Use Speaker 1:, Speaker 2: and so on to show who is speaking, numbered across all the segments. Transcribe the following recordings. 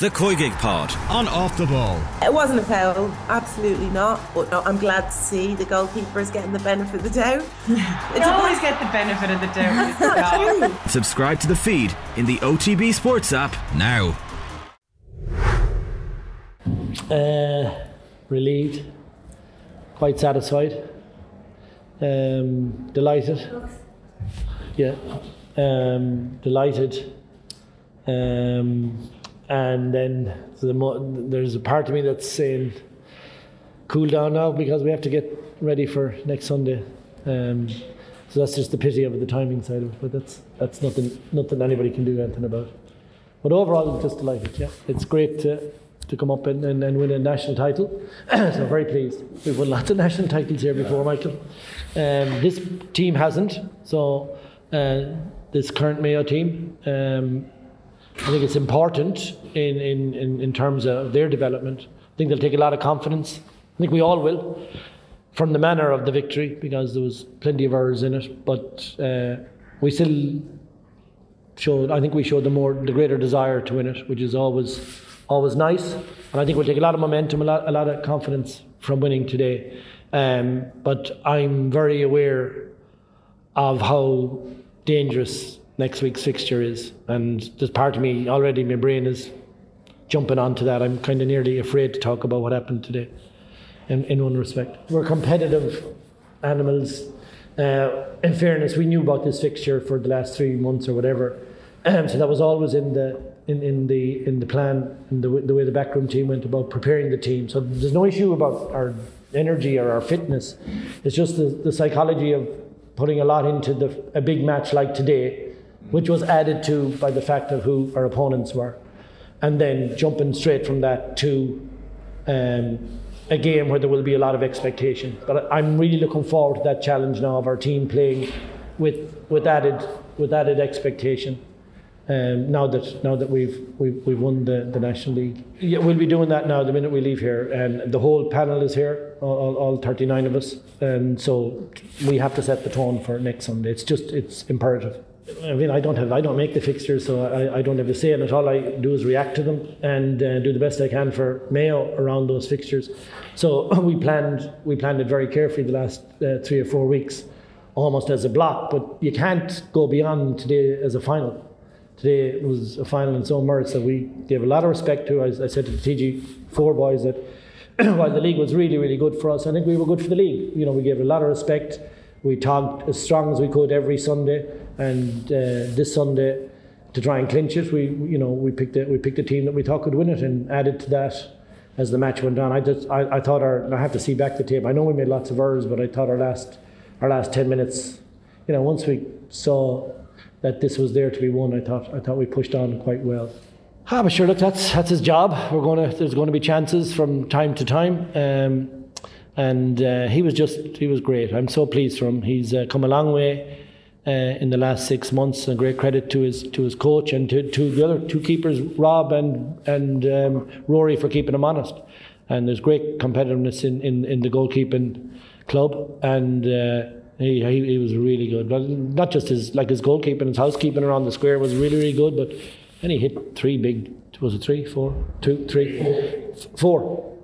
Speaker 1: The Koigig Pod on Off the Ball.
Speaker 2: It wasn't a foul, absolutely not. But no, I'm glad to see the goalkeeper is getting the benefit of the doubt.
Speaker 3: It's always get the benefit of the doubt.
Speaker 1: Subscribe to the feed in the OTB Sports app now.
Speaker 4: Uh, relieved, quite satisfied, um, delighted. Yeah, um, delighted. Um, and then the mo- there's a part of me that's saying, cool down now because we have to get ready for next Sunday. Um, so that's just the pity of the timing side of it. But that's that's nothing nothing anybody can do anything about. But overall, I'm just delighted. Yeah, it's great to to come up and, and, and win a national title. so very pleased. We've won lots of national titles here before, Michael. Um, this team hasn't. So uh, this current Mayo team. Um, I think it's important in, in, in, in terms of their development. I think they'll take a lot of confidence. I think we all will from the manner of the victory because there was plenty of errors in it. But uh, we still showed, I think we showed the more, the greater desire to win it, which is always, always nice. And I think we'll take a lot of momentum, a lot, a lot of confidence from winning today. Um, but I'm very aware of how dangerous next week's fixture is. And there's part of me already, my brain is jumping onto that. I'm kind of nearly afraid to talk about what happened today in, in one respect. We're competitive animals. Uh, in fairness, we knew about this fixture for the last three months or whatever. Um, so that was always in the in, in the in the plan and the, the way the backroom team went about preparing the team. So there's no issue about our energy or our fitness. It's just the, the psychology of putting a lot into the, a big match like today, which was added to by the fact of who our opponents were, and then jumping straight from that to um, a game where there will be a lot of expectation. But I'm really looking forward to that challenge now of our team playing with with added with added expectation. Um, now that now that we've we've, we've won the, the national league, yeah, we'll be doing that now the minute we leave here, and the whole panel is here, all, all, all 39 of us, and so we have to set the tone for next Sunday. It's just it's imperative. I mean, I don't have, I don't make the fixtures, so I, I don't have a say in it. All I do is react to them and uh, do the best I can for Mayo around those fixtures. So we planned, we planned it very carefully the last uh, three or four weeks, almost as a block. But you can't go beyond today as a final. Today was a final in so merits that we gave a lot of respect to. I, I said to the TG four boys that while the league was really, really good for us, I think we were good for the league. You know, we gave a lot of respect. We talked as strong as we could every Sunday and uh, this Sunday to try and clinch it, we you know we picked a, we picked a team that we thought could win it and added to that as the match went on. I just I, I thought our I have to see back the tape. I know we made lots of errors, but I thought our last our last ten minutes, you know, once we saw that this was there to be won, I thought I thought we pushed on quite well. Ah, but sure, look, that's that's his job. We're going to there's going to be chances from time to time. Um, and uh, he was just he was great. I'm so pleased for him. He's uh, come a long way uh, in the last six months. And great credit to his to his coach and to, to the other two keepers, Rob and and um, Rory, for keeping him honest. And there's great competitiveness in, in, in the goalkeeping club, and uh, he, he, he was really good. But not just his like his goalkeeping, his housekeeping around the square was really really good. But and he hit three big. Was it three, four, two, three, four?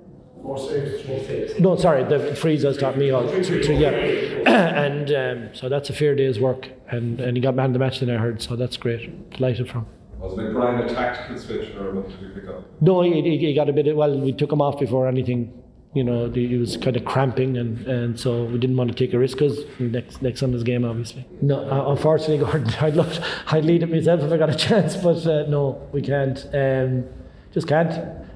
Speaker 4: No, sorry, the freeze has taught me all. Three, yeah. and um, so that's a fair day's work. And, and he got man of the match then I heard, so that's great. Delighted from.
Speaker 5: Was McBride a tactical switch or what did he pick up?
Speaker 4: No, he, he, he got a bit, of, well, we took him off before anything. You know, he was kind of cramping, and, and so we didn't want to take a risk because next next Sunday's game, obviously. No, uh, unfortunately, Gordon, I'd love, I'd lead it myself if I got a chance, but uh, no, we can't. Um, just can't.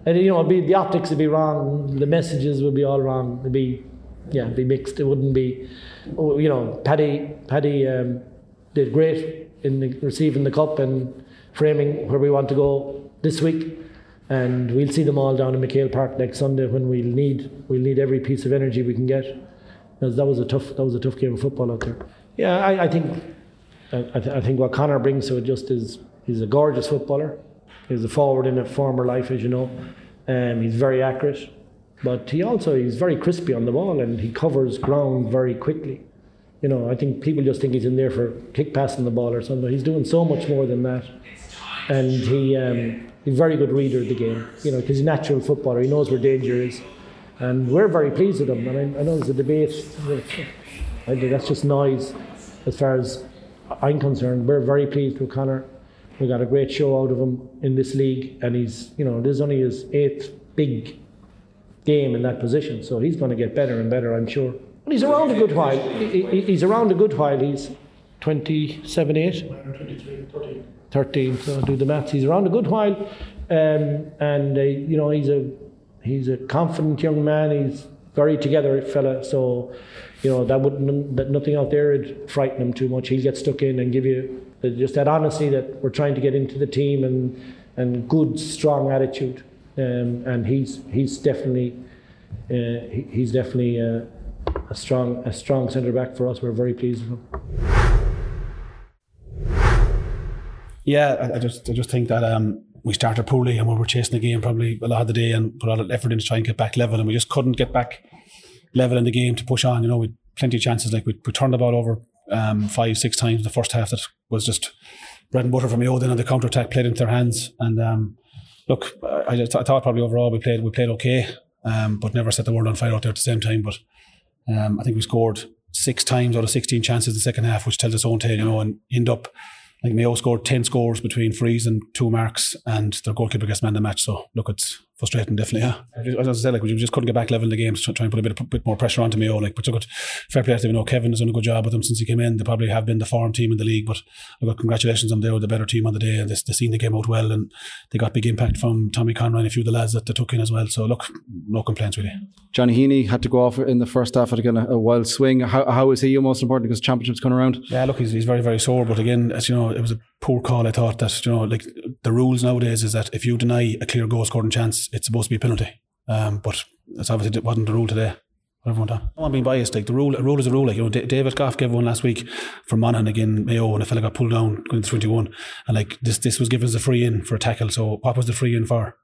Speaker 4: And you know, be, the optics would be wrong. The messages would be all wrong. It'd be, yeah, it'd be mixed. It wouldn't be, oh, you know, Paddy Paddy um, did great in the, receiving the cup and framing where we want to go this week. And we'll see them all down in MacHale Park next Sunday when we'll need we'll need every piece of energy we can get. Because that was a tough that was a tough game of football out there. Yeah, I, I think I, th- I think what Connor brings to it just is he's a gorgeous footballer. He's a forward in a former life, as you know. Um, he's very accurate, but he also he's very crispy on the ball and he covers ground very quickly. You know, I think people just think he's in there for kick passing the ball or something. He's doing so much more than that. and he um, he's a very good reader of the game. You know, because he's a natural footballer. He knows where danger is, and we're very pleased with him. I, I know there's a debate. That's just noise, as far as I'm concerned. We're very pleased with Conor. We got a great show out of him in this league, and he's you know this is only his eighth big game in that position, so he's going to get better and better, I'm sure. He's around a good while. He, he, he's around a good while. He's 27, 8? 13, so do the maths. He's around a good while, um, and uh, you know he's a he's a confident young man. He's very together fella. So you know that wouldn't that nothing out there would frighten him too much. He'll get stuck in and give you just that honesty that we're trying to get into the team and and good strong attitude. Um, and he's he's definitely uh, he, he's definitely uh, a strong a strong centre back for us. We're very pleased with him.
Speaker 6: Yeah, I, I just I just think that um, we started poorly and we were chasing the game probably a lot of the day and put a lot of effort trying to get back level and we just couldn't get back level in the game to push on. You know, we plenty of chances. Like we, we turned the ball over um, five, six times in the first half. That was just bread and butter for Mayo. Then on the counter attack played into their hands. And um, look, I, I, thought probably overall we played we played okay, um, but never set the world on fire out there at the same time. But um, I think we scored six times out of sixteen chances in the second half, which tells its own tale. You know, and end up like Mayo scored 10 scores between frees and two marks, and their goalkeeper gets man the match. So, look, it's frustrating, definitely. Yeah. As I said, like, we just couldn't get back level in the games, try, try and put a bit, of, bit more pressure onto Mayo. Oh, like, but look, fair play to them. You know, Kevin has done a good job with them since he came in. They probably have been the form team in the league, but look, congratulations on they were the better team on the day, and they, they seen the game out well, and they got big impact from Tommy Conroy and a few of the lads that they took in as well. So, look, no complaints really.
Speaker 7: Johnny Heaney had to go off in the first half at a, a wild swing. How, how is he most important because championships coming around?
Speaker 6: Yeah, look, he's, he's very, very sore, but again, as you know, it was a poor call. I thought that you know, like the rules nowadays is that if you deny a clear goal scoring chance, it's supposed to be a penalty. Um, but it's obviously it wasn't the rule today. Went on. I'm being biased. Like the rule, a rule is a rule. Like you know, D- David Gough gave one last week for Monaghan again, Mayo, and a fella got pulled down going to 21. And like this, this was given as a free in for a tackle. So what was the free in for?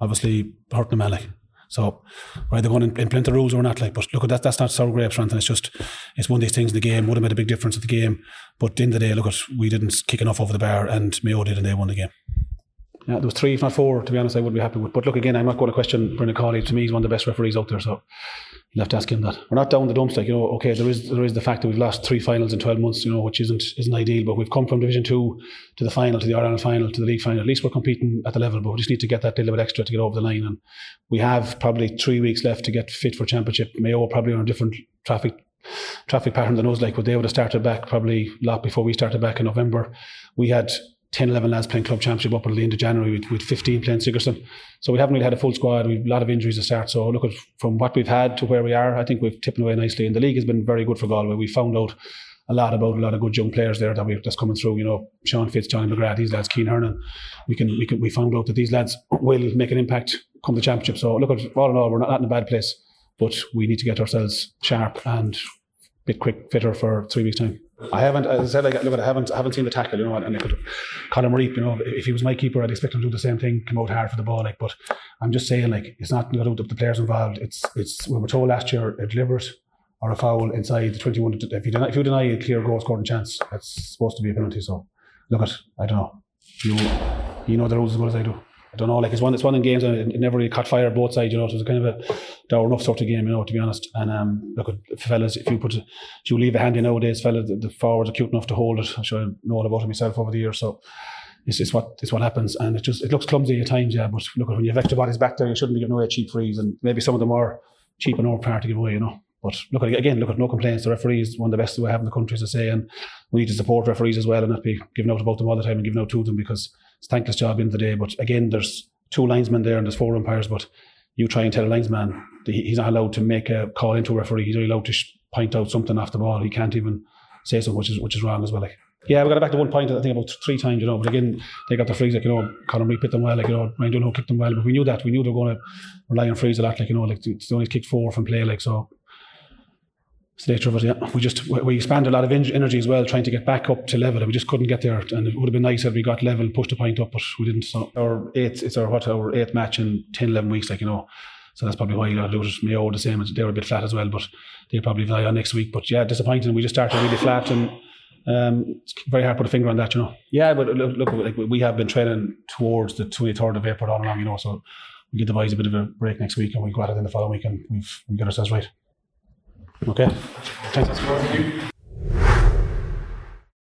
Speaker 6: Obviously hurting man. Like so, are they going to implement the rules or not? Like, but look, at that that's not sour grapes or anything. It's just it's one of these things in the game. Would have made a big difference at the game, but at the end of the day, look, at we didn't kick enough over the bar, and Mayo did, and they won the game. Yeah, there was three, if not four, to be honest, I wouldn't be happy with. But look, again, I'm not going to question Brendan Cawley. To me, he's one of the best referees out there. So you'll have to ask him that. We're not down the dumps, like, you know, okay, there is there is the fact that we've lost three finals in 12 months, you know, which isn't isn't ideal, but we've come from Division 2 to the final, to the Ireland final, to the league final. At least we're competing at the level, but we just need to get that little bit extra to get over the line. And we have probably three weeks left to get fit for championship. Mayo probably on a different traffic traffic pattern than us, like, what they would have started back probably a lot before we started back in November. We had 10, 11 lads playing club championship up until the end of January with, with 15 playing Sigerson. So we haven't really had a full squad. We've a lot of injuries to start. So look at from what we've had to where we are, I think we've tipped away nicely. And the league has been very good for Galway. We found out a lot about a lot of good young players there that we that's coming through. You know, Sean Fitz, Johnny McGrath, these lads, Cian Hernon. We can we can we found out that these lads will make an impact come the championship. So look at all in all, we're not, not in a bad place, but we need to get ourselves sharp and a bit quick fitter for three weeks time. I haven't, as I said, like, look, I haven't, I haven't seen the tackle, you know, and I could, Colm Reape, you know, if he was my keeper, I'd expect him to do the same thing, come out hard for the ball, like, but I'm just saying, like, it's not got out the players involved. It's, it's, we were told last year, a deliberate or a foul inside the 21. If you deny, if you deny a clear goal scoring chance, it's supposed to be a penalty. So, look at, I don't know, you, you know the rules as well as I do. I don't know, like it's one it's one in games and it never really caught fire both sides, you know. It was kind of a dour enough sort of game, you know, to be honest. And um, look at fellas, if you put if you leave a handy nowadays, fellas, the, the forwards are cute enough to hold it. I'm sure I know all about it myself over the years. So it's, it's what it's what happens, and it just it looks clumsy at times, yeah. But look, at when you have extra bodies back there, you shouldn't be giving away cheap frees, and maybe some of them are cheap and part to give away, you know. But look at again, look at no complaints. The referees one of the best we have in the country, as I say, and we need to support referees as well and not be giving out about them all the time and giving out to them because it's thankless job in the day. But again, there's two linesmen there and there's four umpires, but you try and tell a linesman he's not allowed to make a call into a referee. He's only allowed to sh- point out something off the ball. He can't even say something, which is which is wrong as well. Like, yeah, we got it back to one point. I think about three times, you know. But again, they got the frees, like you know, Colm Reape hit them well, like you know, Ryan Donoghue kicked them well. But we knew that we knew they were going to rely on frees a lot, like you know, like they only kicked four from play, like so. The nature yeah. We just we expanded a lot of energy as well, trying to get back up to level, and we just couldn't get there. And it would have been nice if we got level, pushed a point up, but we didn't. So our eighth, it's our what our eighth match in 10, 11 weeks, like you know. So that's probably why you got to do it. Mayo the same. They were a bit flat as well, but they'll probably die on next week. But yeah, disappointing. We just started really flat, and Um, it's very hard to put a finger on that, you know. Yeah, but look, look like we have been training towards the 23rd of April all along, you know, so we give the boys a bit of a break next week and we go at it in the following week and we've we get ourselves right. Okay. Thanks.